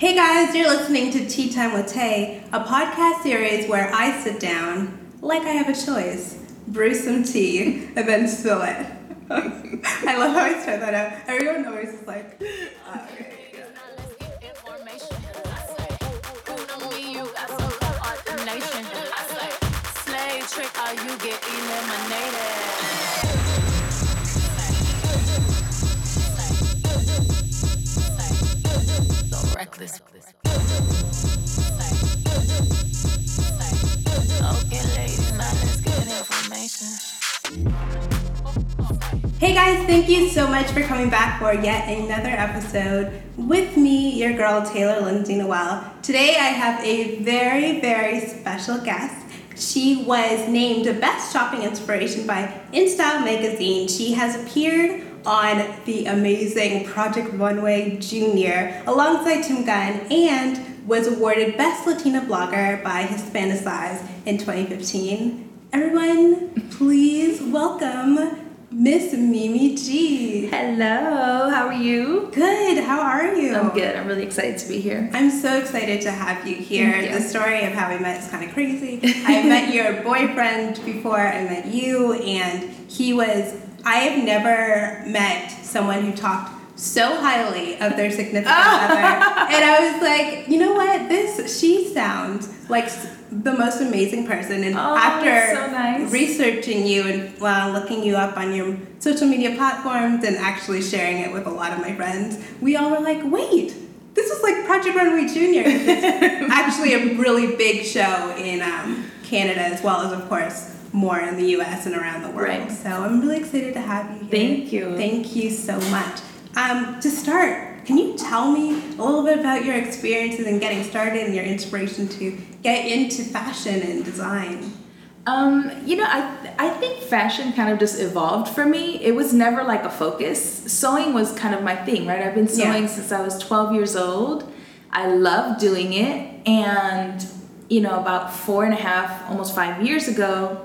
Hey guys, you're listening to Tea Time with Tay, a podcast series where I sit down, like I have a choice, brew some tea, and then spill it. I love how I start that out. Everyone always is like, uh. Trick how you get eliminated. Reckless. Okay, ladies, now let's get information. Hey guys, thank you so much for coming back for yet another episode with me, your girl Taylor Lindsay Noel. Today I have a very, very special guest. She was named a Best Shopping Inspiration by InStyle magazine. She has appeared on the amazing Project Runway Junior alongside Tim Gunn and was awarded Best Latina Blogger by Hispanicize in 2015. Everyone, please welcome Miss Mimi G. Hello, how are you? Good, how are you? I'm good. I'm really excited to be here. I'm so excited to have you here. You. The story of how we met is kind of crazy. I met your boyfriend before I met you, and he was. I have never met someone who talked so highly of their significant other, and I was like, you know what? This she sounds like the most amazing person. And Oh, after so nice. researching you and well, looking you up on your social media platforms and actually sharing it with a lot of my friends, we all were like, wait, this is like Project Runway Junior. It's actually a really big show in um, Canada as well as, of course, more in the U.S. and around the world. Right. So I'm really excited to have you here. Thank you. Thank you so much. Um, to start, can you tell me a little bit about your experiences in getting started and your inspiration to get into fashion and design? Um, you know, I I think fashion kind of just evolved for me. It was never like a focus. Sewing was kind of my thing, right? I've been Yeah. sewing since I was 12 years old. I love doing it, and you know, about four and a half, almost five years ago,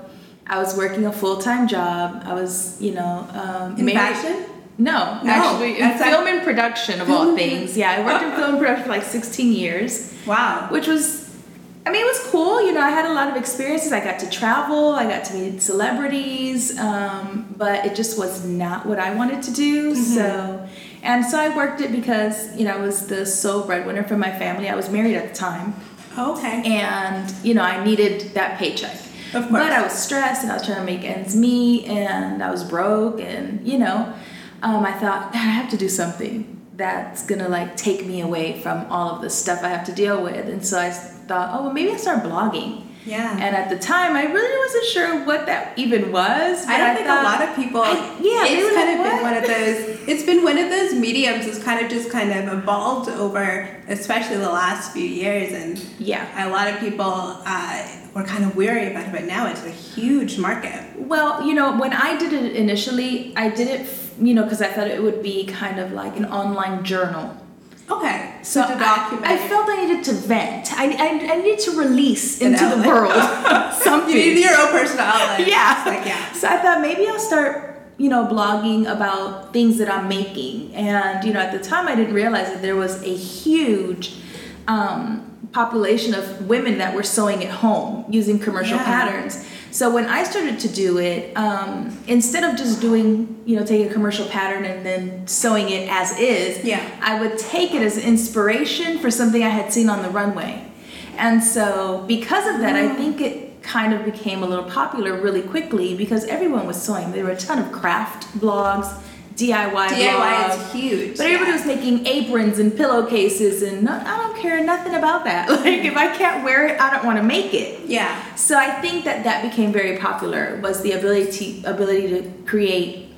I was working a full time job. I was, you know, um, In fashion? No, No, actually, in film and production of all things. Yeah, I worked in film and production for like 16 years. Wow. which was I mean, it was cool. You know, I had a lot of experiences. I got to travel. I got to meet celebrities, um, but it just was not what I wanted to do. Mm-hmm. So, and so I worked it because you know I was the sole breadwinner for my family. I was married at the time, Okay. and you know I needed that paycheck. Of course. But I was stressed, and I was trying to make ends meet, and I was broke, and you know, um, I thought I have to do something that's gonna like take me away from all of the stuff I have to deal with. And so I thought, oh, well, maybe I start blogging. Yeah. And at the time, I really wasn't sure what that even was. I don't think thought- a lot of people. I- yeah, it's kind like, of been one of those. It's been one of those mediums. that's kind of just kind of evolved over, especially the last few years, and Yeah. a lot of people uh, were kind of weary about it. But now it's a huge market. Well, you know, when I did it initially, I did it, you know, because I thought it would be kind of like an online journal. Okay. So to I- document. I, felt I needed to vent. I, I, I needed to release into the world something. you need your own personal outlet. yeah. Like yeah. So I thought maybe I'll start, you know, blogging about things that I'm making. And, you know, at the time I didn't realize that there was a huge um, population of women that were sewing at home using commercial Yeah. patterns. So when I started to do it, um, instead of just doing, you know, taking a commercial pattern and then sewing it as is, Yeah. I would take it as inspiration for something I had seen on the runway. And so, because of that, I think it kind of became a little popular really quickly because everyone was sewing. There were a ton of craft blogs, DIY, DIY blogs. is huge. But everybody yeah. was making aprons and pillowcases, and no, I don't care nothing about that. Like, if I can't wear it, I don't want to make it. Yeah. So I think that that became very popular was the ability ability to create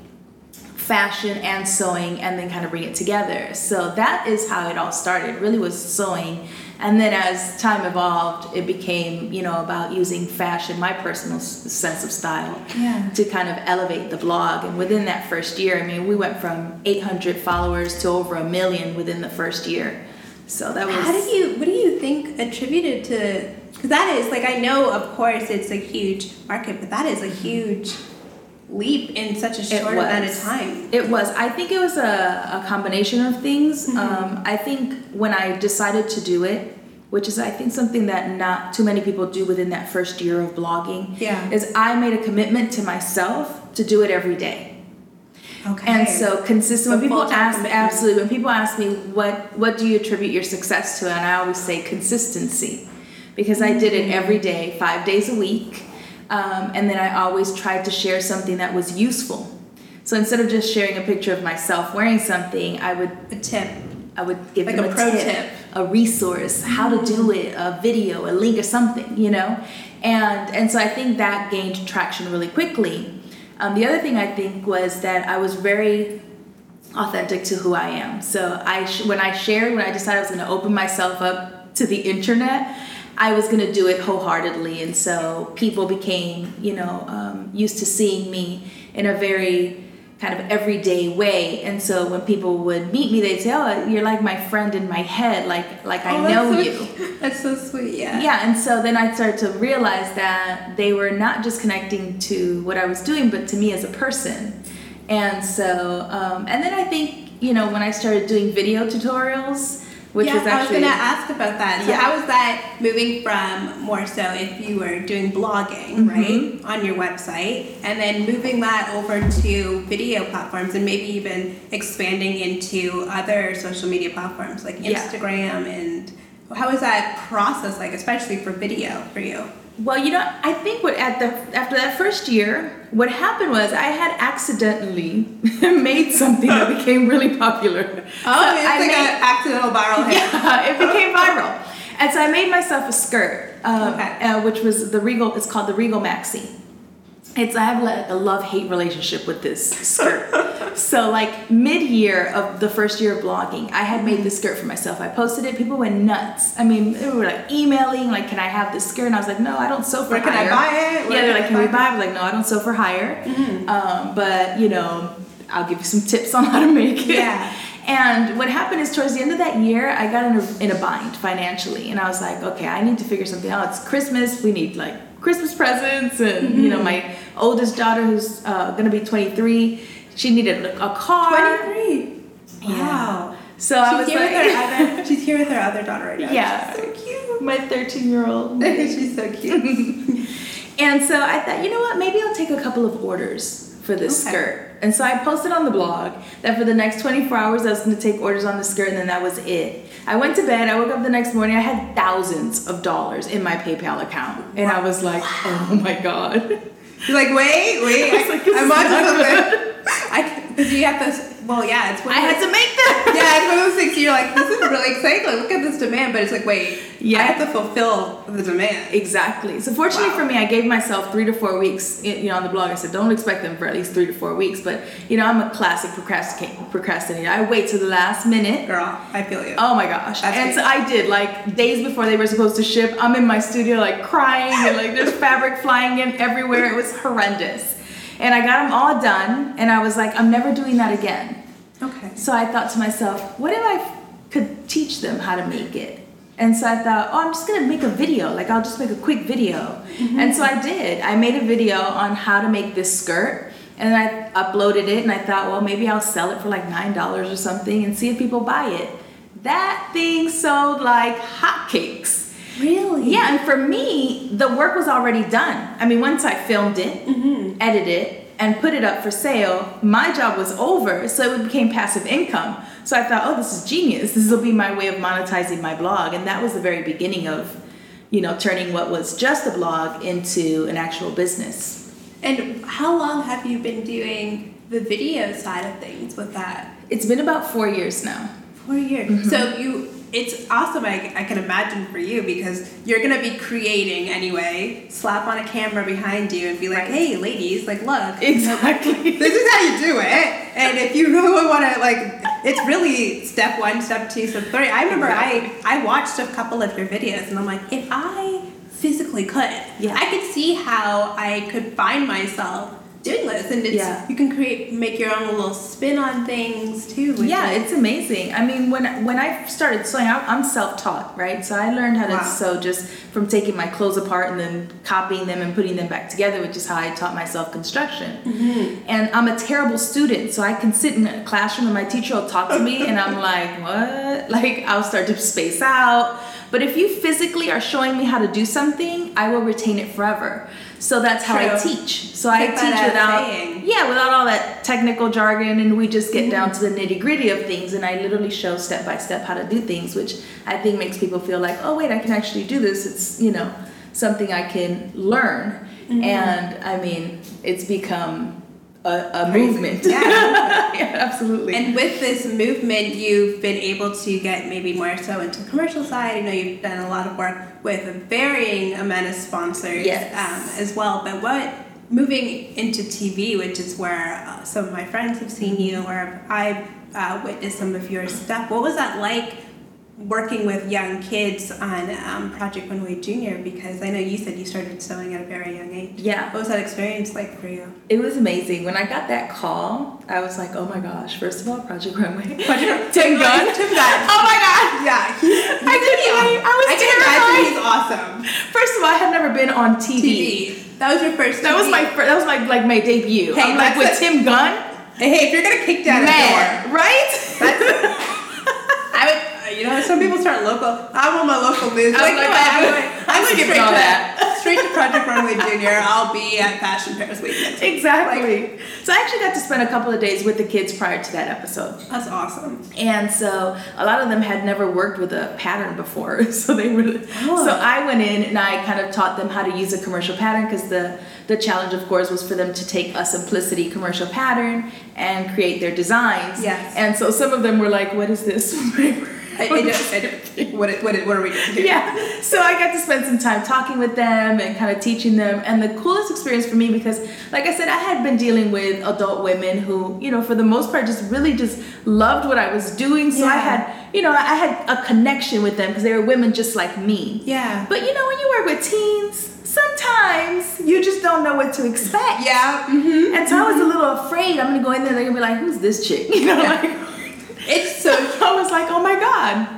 fashion and sewing and then kind of bring it together. So that is how it all started. Really was sewing. And then as time evolved, it became, you know, about using fashion, my personal s- sense of style, Yeah. to kind of elevate the blog. And within that first year, I mean, we went from 800 followers to over a million within the first year. So that was How do you? What do you think attributed to? Because that is like I know, of course, it's a huge market, but that is a huge leap in such a short amount of time. It was. I think it was a, a combination of things. Mm-hmm. Um, I think when I decided to do it, which is I think something that not too many people do within that first year of blogging, Yeah. is I made a commitment to myself to do it every day. Okay. And so consistent when people ask commitment. absolutely when people ask me what what do you attribute your success to and I always say consistency because I did Mm-hmm. it every day five days a week um, and then I always tried to share something that was useful so instead of just sharing a picture of myself wearing something I would a tip. I would give Like them a a, pro tip, tip. a resource, how to do it, a video, a link, or something, you know. And and so I think that gained traction really quickly. Um, the other thing I think was that I was very authentic to who I am. So I sh- when I shared, when I decided I was going to open myself up to the internet. I was going to do it wholeheartedly, and so people became, you know, um, used to seeing me in a very kind of everyday way. And so when people would meet me, they'd say, "Oh, you're like my friend in my head, like like I Oh, that's know so you." That's so sweet. Yeah. Yeah, and so then I started to realize that they were not just connecting to what I was doing, but to me as a person. And so, um, and then I think, you know, when I started doing video tutorials, which yeah, was actually. I was gonna ask about that. So Yeah. how was that moving from more so if you were doing blogging, Mm-hmm. right, on your website, and then moving that over to video platforms and maybe even expanding into other social media platforms like Yeah. Instagram and how was that process like, especially for video for you? Well, you know, I think what at the after that first year, what happened was I had accidentally made something that became really popular. Oh, So it's I like made- an accidental viral hit. yeah, it became viral. And so I made myself a skirt, um, Okay. uh, which was the Regal. It's called the Regal Maxi. It's I have like a love hate relationship with this skirt. so like mid year of the first year of blogging, I had made this skirt for myself. I posted it. People went nuts. I mean, they were like emailing, like, "Can I have this skirt?" And I was like, "No, I don't sew for Where can I hire." buy it? Where yeah, they're like, "Can we buy buy?" it? I was like, "No, I don't sew for hire." Um, but you know, I'll give you some tips on how to make it. Yeah. And what happened is towards the end of that year, I got in a, in a bind financially, and I was like, okay, I need to figure something out. It's Christmas. We need like Christmas presents, and you know, my oldest daughter, who's uh, gonna be 23, she needed a, car. 23. Yeah. Wow. So I she's was here like, with her other. She's here with her other daughter right now. Yeah. She's so cute. my 13 year old. she's so cute. And so I thought, you know what, maybe I'll take a couple of orders for this Okay. skirt. And so I posted on the blog that for the next 24 hours I was going to take orders on the skirt, and then that was it. I went to bed, I woke up the next morning, I had thousands of dollars in my PayPal account. And I was like, oh my God. You're like, wait, wait. I was like, I'm onto not something. I you have this. Well, yeah, it's one I had to make that. Yeah, it's one of those things. You're like, this is really exciting. Like, look at this demand, but it's like, wait, Yeah. I have to fulfill the demand. Exactly. So fortunately Wow. for me, I gave myself three to four weeks. You know, on the blog, I said don't expect them for at least three to four weeks. But you know, I'm a classic procrastinator. I wait to the last minute. Girl, I feel you. Oh my gosh. That's and so I did, like days before they were supposed to ship, I'm in my studio like crying and like there's fabric flying in everywhere. It was horrendous. And I got them all done and I was like, I'm never doing that again. Okay. So I thought to myself, what if I could teach them how to make it? And so I thought, oh, I'm just gonna make a video. Like I'll just make a quick video. Mm-hmm. And so I did. I made a video on how to make this skirt. And I uploaded it and I thought, well, maybe I'll sell it for like nine dollars or something and see if people buy it. That thing sold like hotcakes. Really? Yeah, and for me, the work was already done. I mean, once I filmed it, mm-hmm. edited it, and put it up for sale, my job was over, so it became passive income. So I thought, oh, this is genius. This will be my way of monetizing my blog. And that was the very beginning of, you know, turning what was just a blog into an actual business. And how long have you been doing the video side of things with that? It's been about four years now. Four years. Mm-hmm. So you, it's awesome. I, I can imagine for you because you're gonna be creating anyway. Slap on a camera behind you and be like, Right. "Hey, ladies, like, look, Exactly. this is how you do it." And if you really want to, like, it's really step one, step two, step three. I remember I I watched a couple of your videos and I'm like, if I physically could, Yeah. I could see how I could find myself doing this, and it's Yeah. you can create make your own little spin on things too. Yeah, it. it's amazing. I mean, when when I started sewing, I, I'm self-taught, right? So I learned how to Wow. sew just from taking my clothes apart and then copying them and putting them back together, which is how I taught myself construction. Mm-hmm. And I'm a terrible student, so I can sit in a classroom and my teacher will talk to me, and I'm like, what? Like I'll start to space out. But if you physically are showing me how to do something, I will retain it forever. So that's how I teach. So I Take teach without saying. yeah, without all that technical jargon, and we just get Mm-hmm. down to the nitty gritty of things. And I literally show step by step how to do things, which I think makes people feel like, oh, wait, I can actually do this. It's, you know, something I can learn. Mm-hmm. And I mean, it's become a, a movement. Yeah. yeah, absolutely. And with this movement, you've been able to get maybe more so into the commercial side. I know you've done a lot of work with a varying amount of sponsors Yes. um, as well. But what moving into TV, which is where uh, some of my friends have seen you, or I've uh, witnessed some of your stuff. What was that like? Working with young kids on um, Project Runway Junior, because I know you said you started sewing at a very young age. yeah, What was that experience like for you? it was amazing. When I got that call, I was like, oh my gosh, first of all, Project Runway. Project- Tim Gunn. Tim Gunn. Oh my god. Yeah, he's, he's I couldn't wait. I was I can terrified. imagine he's awesome. First of all, I had never been on TV. TV. That was your first. That was my fir- that was my like my debut. Hey, I'm like with a- Tim Gunn. Hey, if you're gonna kick down a door, right? Would. You know, some people start local. I want my local news. I was like, no, I'm- I'm going skipping straight to that. straight to Project Runway Junior. I'll be at Fashion Paris weekend. exactly. so I actually got to spend a couple of days with the kids prior to that episode. That's awesome. And so a lot of them had never worked with a pattern before. So they were Oh. so I went in and I kind of taught them how to use a commercial pattern because the the challenge of course was for them to take a Simplicity commercial pattern and create their designs. Yes. And so some of them were like, what is this? I, I don't, I don't, what, what, what are we doing here? yeah. So I got to spend some time talking with them and kind of teaching them. And the coolest experience for me because, like I said, I had been dealing with adult women who, you know, for the most part, just really just loved what I was doing. So I had, you know, I had a connection with them because they were women just like me. Yeah. But you know, when you work with teens, sometimes you just don't know what to expect. Yeah. Mm-hmm. And so I was a little afraid. I'm gonna go in there. They're gonna be like, "Who's this chick?" You know, Yeah. like. It's so. I was like, oh my God.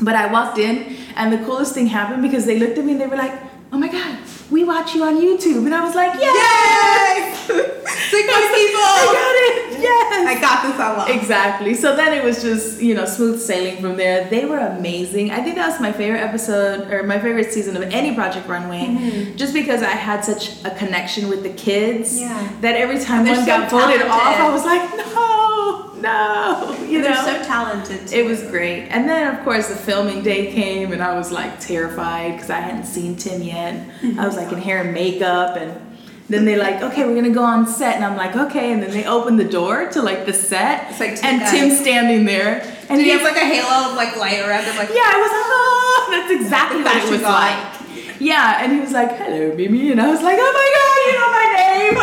But I walked in and the coolest thing happened because they looked at me and they were like, oh my God, we watch you on YouTube. And I was like, yay! Yay! Signal people. I got it. Yes. I got this on lock. Exactly. So then it was just, you know, smooth sailing from there. They were amazing. I think that was my favorite episode or my favorite season of any Project Runway. Just because I had such a connection with the kids Mm-hmm. Yeah. that every time one so got voted off, I was like, no, no. You They're know? so talented. It was great. And then, of course, the filming day came, and I was like terrified because I hadn't seen Tim yet. Mm-hmm. I was like in hair and makeup, and then they like, okay, we're gonna go on set, and I'm like, okay. And then they open the door to like the set, It's like and guys. Tim's standing there, and Did he have like a halo of like light around him? Like, yeah, I was like, oh, that's exactly what it was god. like. Yeah, and he was like, hello, Mimi, and I was like, oh my god, you know my name.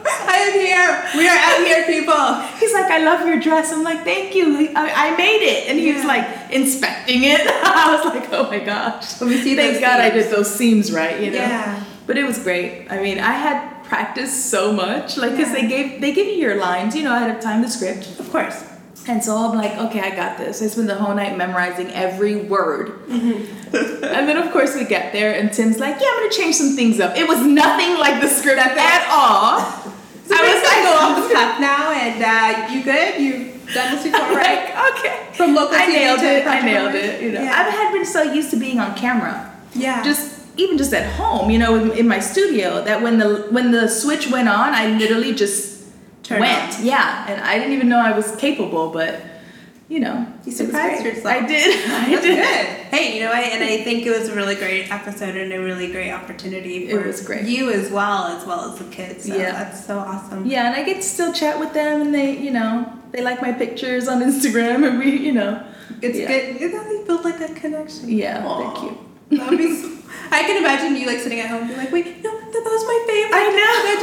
I am here. We are out here, people. He's like, I love your dress. I'm like, thank you. I, I made it. And he was like inspecting it. I was like, oh my gosh. Let me see Thank God I did those seams right, you know? Yeah. But it was great. I mean, I had practiced so much, like, cause Yeah. they gave they give you your lines, you know, ahead of time, the script. Of course. And so I'm like, okay, I got this. I spent the whole night memorizing every word. Mm-hmm. and then, of course, we get there, and Tim's like, yeah, I'm gonna change some things up. It was nothing like the script at all. So I was like, go off the cuff now, and uh, you good? You've done this before, right? Like, okay. From local I TV nailed to it. I nailed it. You know, Yeah. I had been so used to being on camera, Yeah. just even just at home, you know, in, in my studio, that when the when the switch went on, I literally just Turn went. on. Yeah, and I didn't even know I was capable, but you know, You surprised yourself. I did. I did. Good. Hey, you know what? And I think it was a really great episode and a really great opportunity It for was great. you as well, as well as the kids. So Yeah. that's so awesome. Yeah, and I get to still chat with them, and they, you know, they like my pictures on Instagram, and we, you know, It's Yeah. good. It really built like a connection. Yeah, Aw. they're cute. That'd be so- I can imagine you like sitting at home, being like, "Wait, no, that, was my favorite." I know. That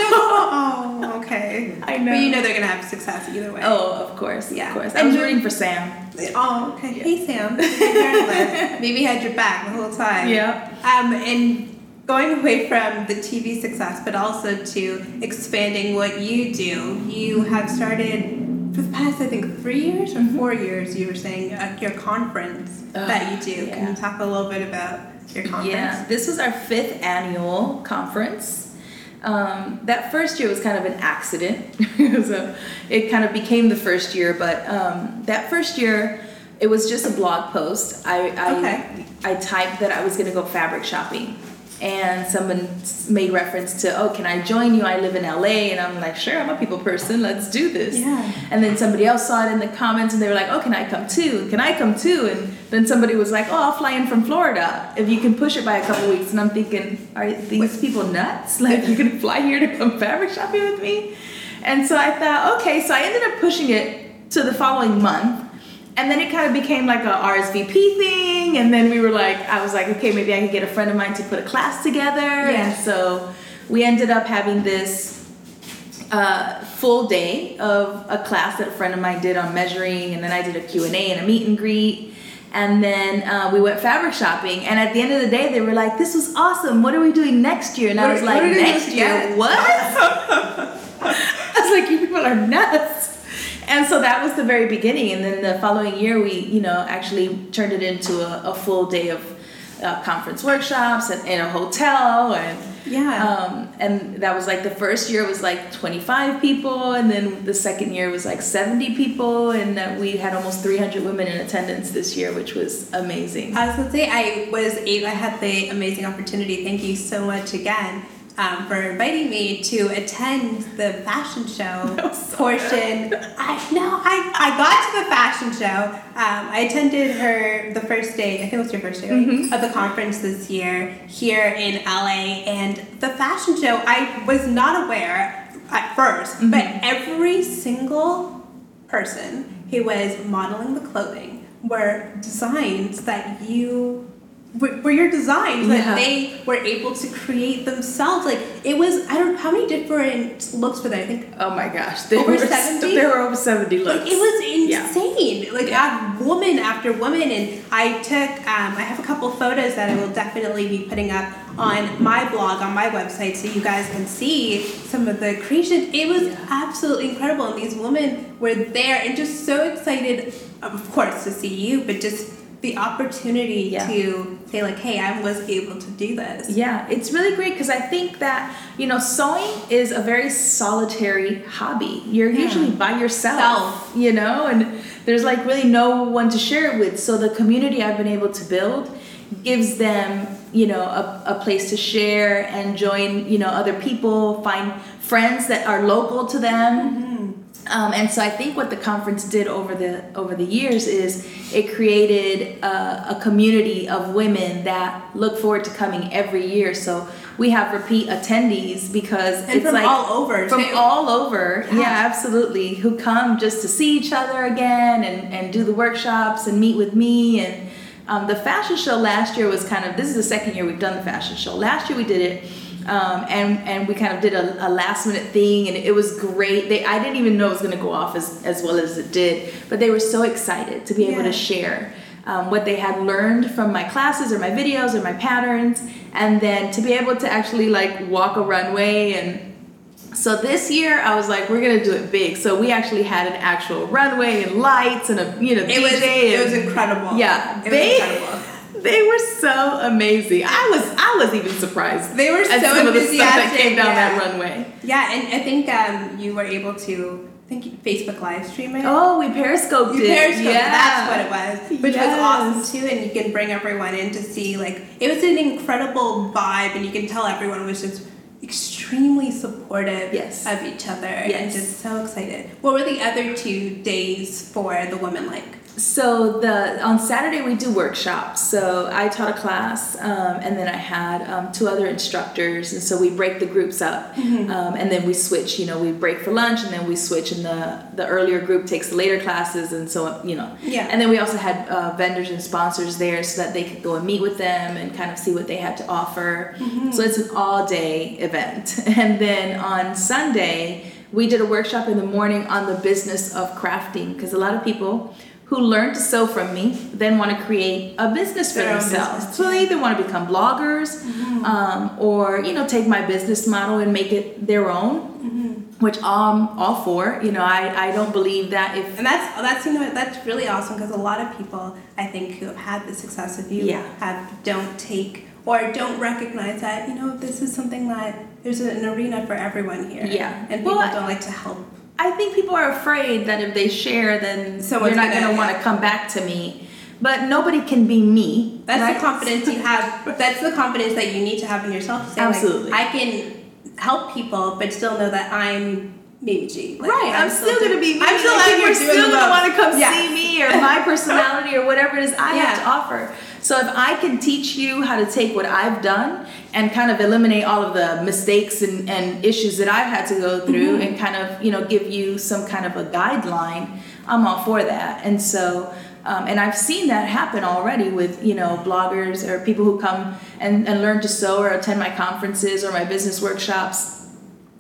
don't- oh, okay. I know. But you know they're gonna have success either way. Oh, of course, Yeah. of course. I And was you- rooting for Sam. Oh, okay. Yeah. Hey, Sam. Maybe had your back the whole time. Yeah. Um, and going away from the TV success, but also to expanding what you do, you have started for the past, I think, three years or four years. You were saying at your conference that you do. Can you talk a little bit about your conference? Yeah, this was our fifth annual conference. Um, that first year was kind of an accident. it, it kind of became the first year, but um, that first year, it was just a blog post. I I, Okay. I typed that I was gonna go fabric shopping, and someone made reference to, oh, can I join you? I live in LA, and I'm like, sure, I'm a people person. Let's do this. Yeah. And then somebody else saw it in the comments, and they were like, oh, can I come too? Can I come too? And then somebody was like, oh, I'll fly in from Florida if you can push it by a couple weeks. And I'm thinking, are these people nuts? Like, you're gonna fly here to come fabric shopping with me? And so I thought, okay, so I ended up pushing it to the following month. And then it kind of became like a RSVP thing. And then we were like, I was like, okay, maybe I could get a friend of mine to put a class together. Yeah. And so we ended up having this uh, full day of a class that a friend of mine did on measuring. And then I did a Q&A and a meet and greet. And then uh, we went fabric shopping. And at the end of the day, they were like, this was awesome. What are we doing next year? And I was like, next year? get?" What? I was like, you people are nuts. And so that was the very beginning. And then the following year, we, you know, actually turned it into a, a full day of uh, conference workshops and in a hotel. And Yeah. um, and that was like the first year was like 25 people, and then the second year was like 70 people, and uh, we had almost 300 women in attendance this year, which was amazing. I was gonna say I was able, I had the amazing opportunity. Thank you so much again um, for inviting me to attend the fashion show portion. I no, I, I got to the fashion show. Um, I attended her the first day. I think it was your first day right, Mm-hmm. of the conference this year here in LA, and the fashion show. I was not aware at 1st but Mm-hmm. every single person who was modeling the clothing were designs that you were, your designs Yeah. that they were able to create themselves like it was i don't know how many different looks were there i think Oh my gosh, there Over were 70? there were over 70 looks. like it was Yeah. insane like uh, woman after woman and i took um, i have a couple photos that i will definitely be putting up on my blog on my website so you guys can see some of the creation it was Yeah. absolutely incredible and these women were there and just so excited of course to see you but just the opportunity Yeah. to say like hey i was able to do this Yeah, it's really great because I think that, you know, sewing is a very solitary hobby. You're Yeah. usually by yourself, Self. you know, and there's like really no one to share it with. So the community I've been able to build gives them, you know, a, a place to share and join, you know, other people, find friends that are local to them. Mm-hmm. Um, and so I think what the conference did over the over the years is it created a, a community of women that look forward to coming every year. So we have repeat attendees because And it's from like all over, from too. all over. Yeah. Yeah. absolutely. Who come just to see each other again and and do the workshops and meet with me and. Um, the fashion show last year was kind of this is the second year we've done the fashion show. Last year we did it um, and and we kind of did a, a last minute thing and it was great. They I didn't even know it was going to go off as as well as it did, but they were so excited to be able to share um, what they had learned from my classes or my videos or my patterns, and then to be able to actually like walk a runway and. So this year I was like, we're gonna do it big. So we actually had an actual runway and lights and a you know it DJ. was it was incredible yeah, it they was incredible they were so amazing. I was I was even surprised. They were at so some of the stuff that enthusiastic, came down that yeah. runway. Yeah, and I think um, you were able to I think Facebook live stream it. Oh, we periscoped you it. Periscope, yeah. that's what it was, which was awesome too. And you can bring everyone in to see like it was an incredible vibe, and you can tell everyone was just extremely supportive Yes. of each other and Yes. just so excited. What were the other two days for the women like? So the on Saturday we do workshops. So I taught a class, um, and then I had um, two other instructors, and so we break the groups up, Mm-hmm. um, and then we switch. You know, we break for lunch, and then we switch, and the the earlier group takes the later classes, and so you know. Yeah. And then we also had uh, vendors and sponsors there, so that they could go and meet with them and kind of see what they had to offer. Mm-hmm. So it's an all day event, and then on Sunday we did a workshop in the morning on the business of crafting because a lot of people who learn to sew from me then want to create a business for Their themselves. business, so they either want to become bloggers um, or you know take my business model and make it their own, which I'm all for. You know, I, I don't believe that if And that's that's you know that's really awesome because a lot of people I think who have had the success of you Yeah. have don't take or don't recognize that you know this is something that there's an arena for everyone here. Yeah. And people Well, don't like to help. I think people are afraid that if they share, then Someone's you're not gonna- want to come back to me. But nobody can be me. That's right? the confidence you have. That's the confidence that you need to have in yourself. To say, Absolutely. Like, I can help people, but still know that I'm Mimi G. Like, right, I'm, still, gonna be me. I'm still like, out people here are still gonna want to come Yes. see me or my personality or whatever it is I have to offer. So if I can teach you how to take what I've done and kind of eliminate all of the mistakes and, and issues that I've had to go through Mm-hmm. and kind of you know give you some kind of a guideline, I'm all for that. And so. Um, and I've seen that happen already with you know bloggers or people who come and, and learn to sew or attend my conferences or my business workshops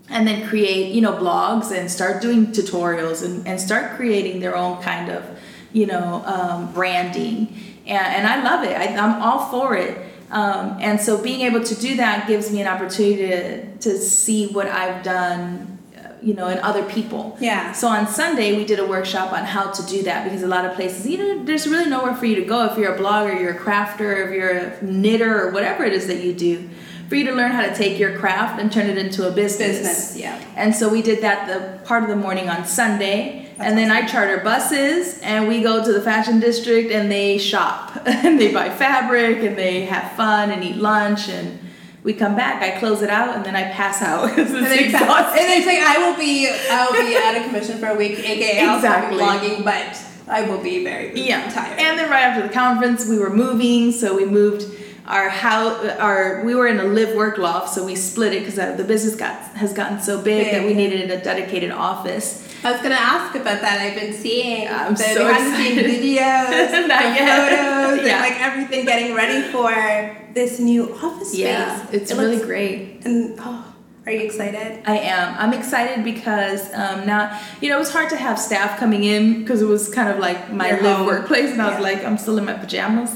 and then create you know blogs and start doing tutorials and, and start creating their own kind of you know um, branding and, and i love it I, i'm all for it um, and so being able to do that gives me an opportunity to, to see what i've done uh, you know in other people Yeah. so on sunday we did a workshop on how to do that because a lot of places you know there's really nowhere for you to go if you're a blogger you're a crafter if you're a knitter or whatever it is that you do for you to learn how to take your craft and turn it into a business Business, yeah. and so we did that the part of the morning on Sunday. And then I charter buses and we go to the fashion district and they shop and they buy fabric and they have fun and eat lunch and we come back, I close it out and then I pass out. And then, exhausting. and then it's like I will be I will be out of commission for a week, aka I'll Exactly. be blogging, but I will be very yeah. tired. And then right after the conference, we were moving, so we moved our house. Our we were in a live work loft, so we split it because the business got has gotten so big, that we needed a dedicated office. I was gonna ask about that. I've been seeing I'm the so behind the scenes excited. videos, Not photos, Yeah. and like everything getting ready for this new office space. Yeah, it's It really looks- great. And oh, are you excited? I am. I'm excited because um, now, you know, it was hard to have staff coming in because it was kind of like my Your live home. workplace, and I was Yeah. like, I'm still in my pajamas.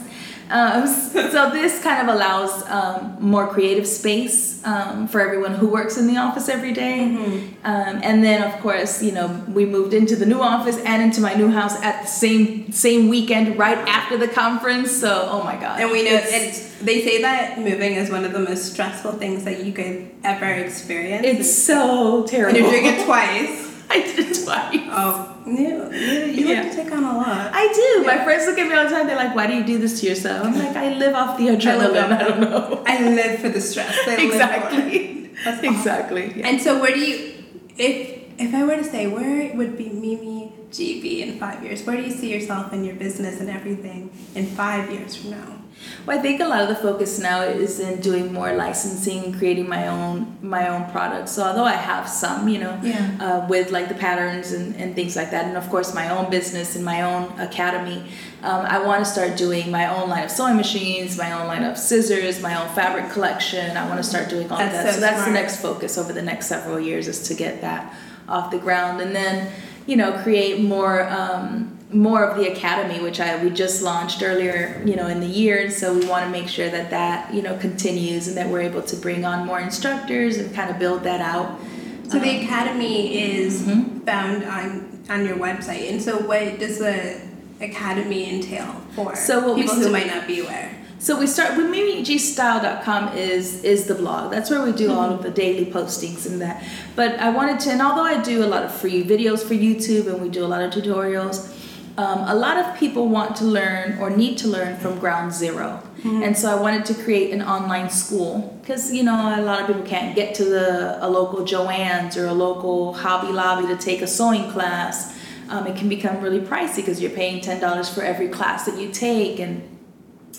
Um, so this kind of allows um, more creative space um, for everyone who works in the office every day. Mm-hmm. Um, and then, of course, you know, we moved into the new office and into my new house at the same same weekend, right after the conference. So, oh my god! And we know, It's- and they say that moving is one of the most stressful things that you could ever experience. it's so terrible. and terrible. you're doing it twice. I did it twice. Oh, you, you, you Yeah. have to take on a lot. I do. My friends look at me all the time. They're like, "Why do you do this to yourself?" I'm like, "I live off the adrenaline. I, don't know." I live for the stress. I live for exactly. That's awesome. Exactly. yeah. And so, where do you, if if I were to say, where would be Mimi GB in five years? Where do you see yourself and your business and everything in five years from now? Well, I think a lot of the focus now is in doing more licensing, creating my own my own products. So although I have some, you know, Yeah. uh, with like the patterns and, and things like that, and of course my own business and my own academy, um, I want to start doing my own line of sewing machines, my own line of scissors, my own fabric collection. I want to start doing all That's that. so So, that's the next focus over the next several years is to get that off the ground, and then you know create more. Um, more of the academy which i we just launched earlier you know in the year and so we want to make sure that that you know continues and that we're able to bring on more instructors and kind of build that out So the Um, academy is Mhm. found on on your website, and so what does the academy entail for So what we people who st- might not be aware? So we start with mimigstyle.com is is the blog. That's where we do all of the daily postings and that. But I wanted to, and although I do a lot of free videos for YouTube and we do a lot of tutorials, um, a lot of people want to learn or need to learn from ground 0 And so I wanted to create an online school. Because you know a lot of people can't get to the a local Joann's or a local Hobby Lobby to take a sewing class. Um, it can become really pricey because you're paying ten dollars for every class that you take and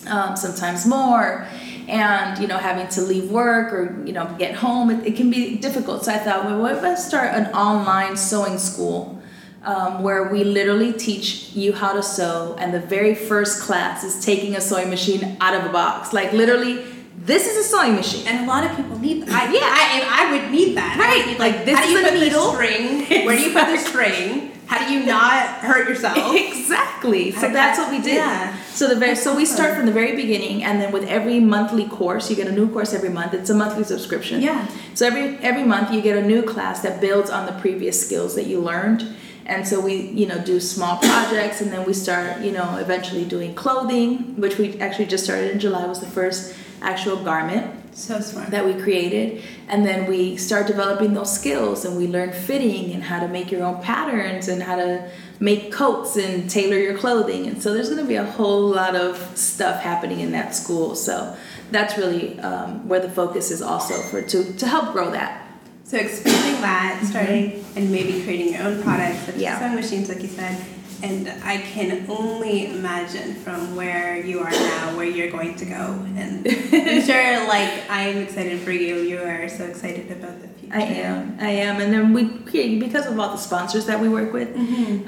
um, sometimes more. And you know having to leave work or you know get home it, it can be difficult. So i thought well what if i start an online sewing school um, where we literally teach you how to sew and the very first class is taking a sewing machine out of a box like literally this is a sewing machine. And a lot of people need that. I, Yeah. I, I would need that. Right, need, like, this how do is you a put needle. the string? Where do you put the string? How do you not hurt yourself? exactly. So that's what we did. yeah. So the very so we start from the very beginning, and then with every monthly course, you get a new course every month. It's a monthly subscription. Yeah. So every every month you get a new class that builds on the previous skills that you learned. And so we, you know, do small projects, and then we start, you know, eventually doing clothing, which we actually just started in July. Was the first actual garment So smart. that we created and then we start developing those skills and we learn fitting and how to make your own patterns and how to make coats and tailor your clothing and so there's going to be a whole lot of stuff happening in that school so that's really um, where the focus is also for to, to help grow that So expanding that, starting and maybe creating your own products, such Mm-hmm. Yeah. as sewing machines, like you said. And I can only imagine from where you are now where you're going to go. And I'm sure, like, I'm excited for you. You are so excited about the future. I am. I am. And then we create, because of all the sponsors that we work with,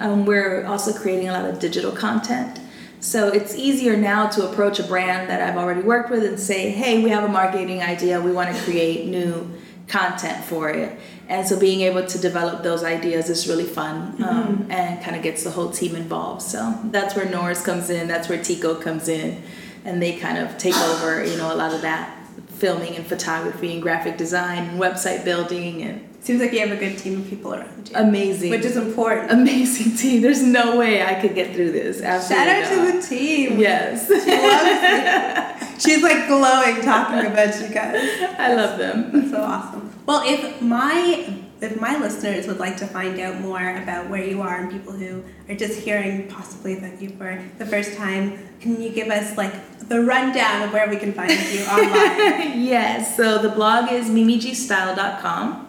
um, we're also creating a lot of digital content. So it's easier now to approach a brand that I've already worked with and say, hey, we have a marketing idea. We want to create new content for it. And so being able to develop those ideas is really fun um, and kind of gets the whole team involved. So that's where Norris comes in. That's where Tico comes in. And they kind of take over, you know, a lot of that filming and photography and graphic design and website building and Seems like you have a good team of people around you, amazing which is important. amazing team there's no way i could get through this Absolutely Shout out to the team. yes She's like glowing talking about you guys. i love them That's so awesome. Well, if my if my listeners would like to find out more about where you are and people who are just hearing possibly about you for the first time, can you give us like the rundown of where we can find you online? yes so the blog is mimigstyle.com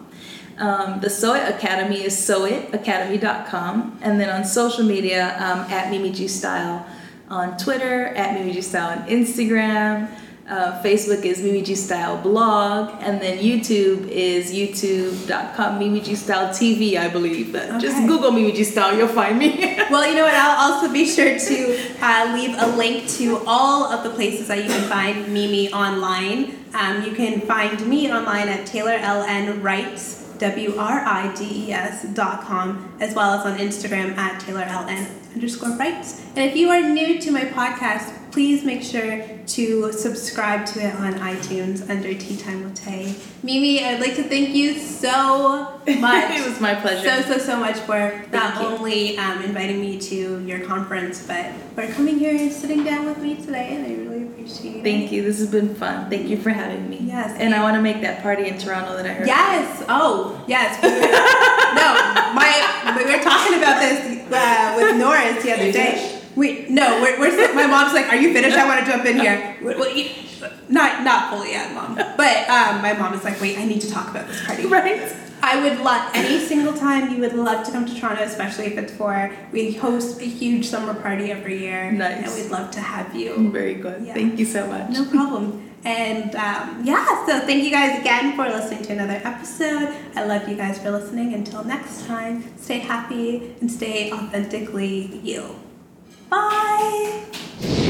um, the Sew It Academy is sewitacademy.com. And then on social media, um, at Mimi G Style on Twitter, at Mimi G Style on Instagram. Uh, Facebook is Mimi G Style blog. And then YouTube is youtube.com, Mimi G Style TV, I believe. But Just Google Mimi G Style, you'll find me. well, you know what? I'll also be sure to uh, leave a link to all of the places that you can find Mimi online. Um, you can find me online at Taylor LN Writes. W-R-I-D-E-S dot com as well as on Instagram at Taylor LN underscore writes. And if you are new to my podcast, please make sure to subscribe to it on iTunes under Tea Time with Tay. Mimi, I'd like to thank you so much. it was my pleasure. So, so, so much for not you. only um, inviting me to your conference, but for coming here and sitting down with me today, and I really appreciate it. Thank you. This has been fun. Thank you for having me. Yes. And I want to make that party in Toronto that I heard. Yes. Oh, yes. We were- no, my we were talking about this uh, with Norris the other day. We no, we're, we're my mom's like, "Are you finished? I want to jump in here." We- well, you- not not fully yet, mom. But um, my mom is like, "Wait, I need to talk about this party." Right. I would love any single time you would love to come to Toronto, especially if it's for we host a huge summer party every year. Nice. And we'd love to have you. Very good. Yeah. Thank you so much. No problem. And um, yeah, so thank you guys again for listening to another episode. I love you guys for listening. Until next time, stay happy and stay authentically you. Bye.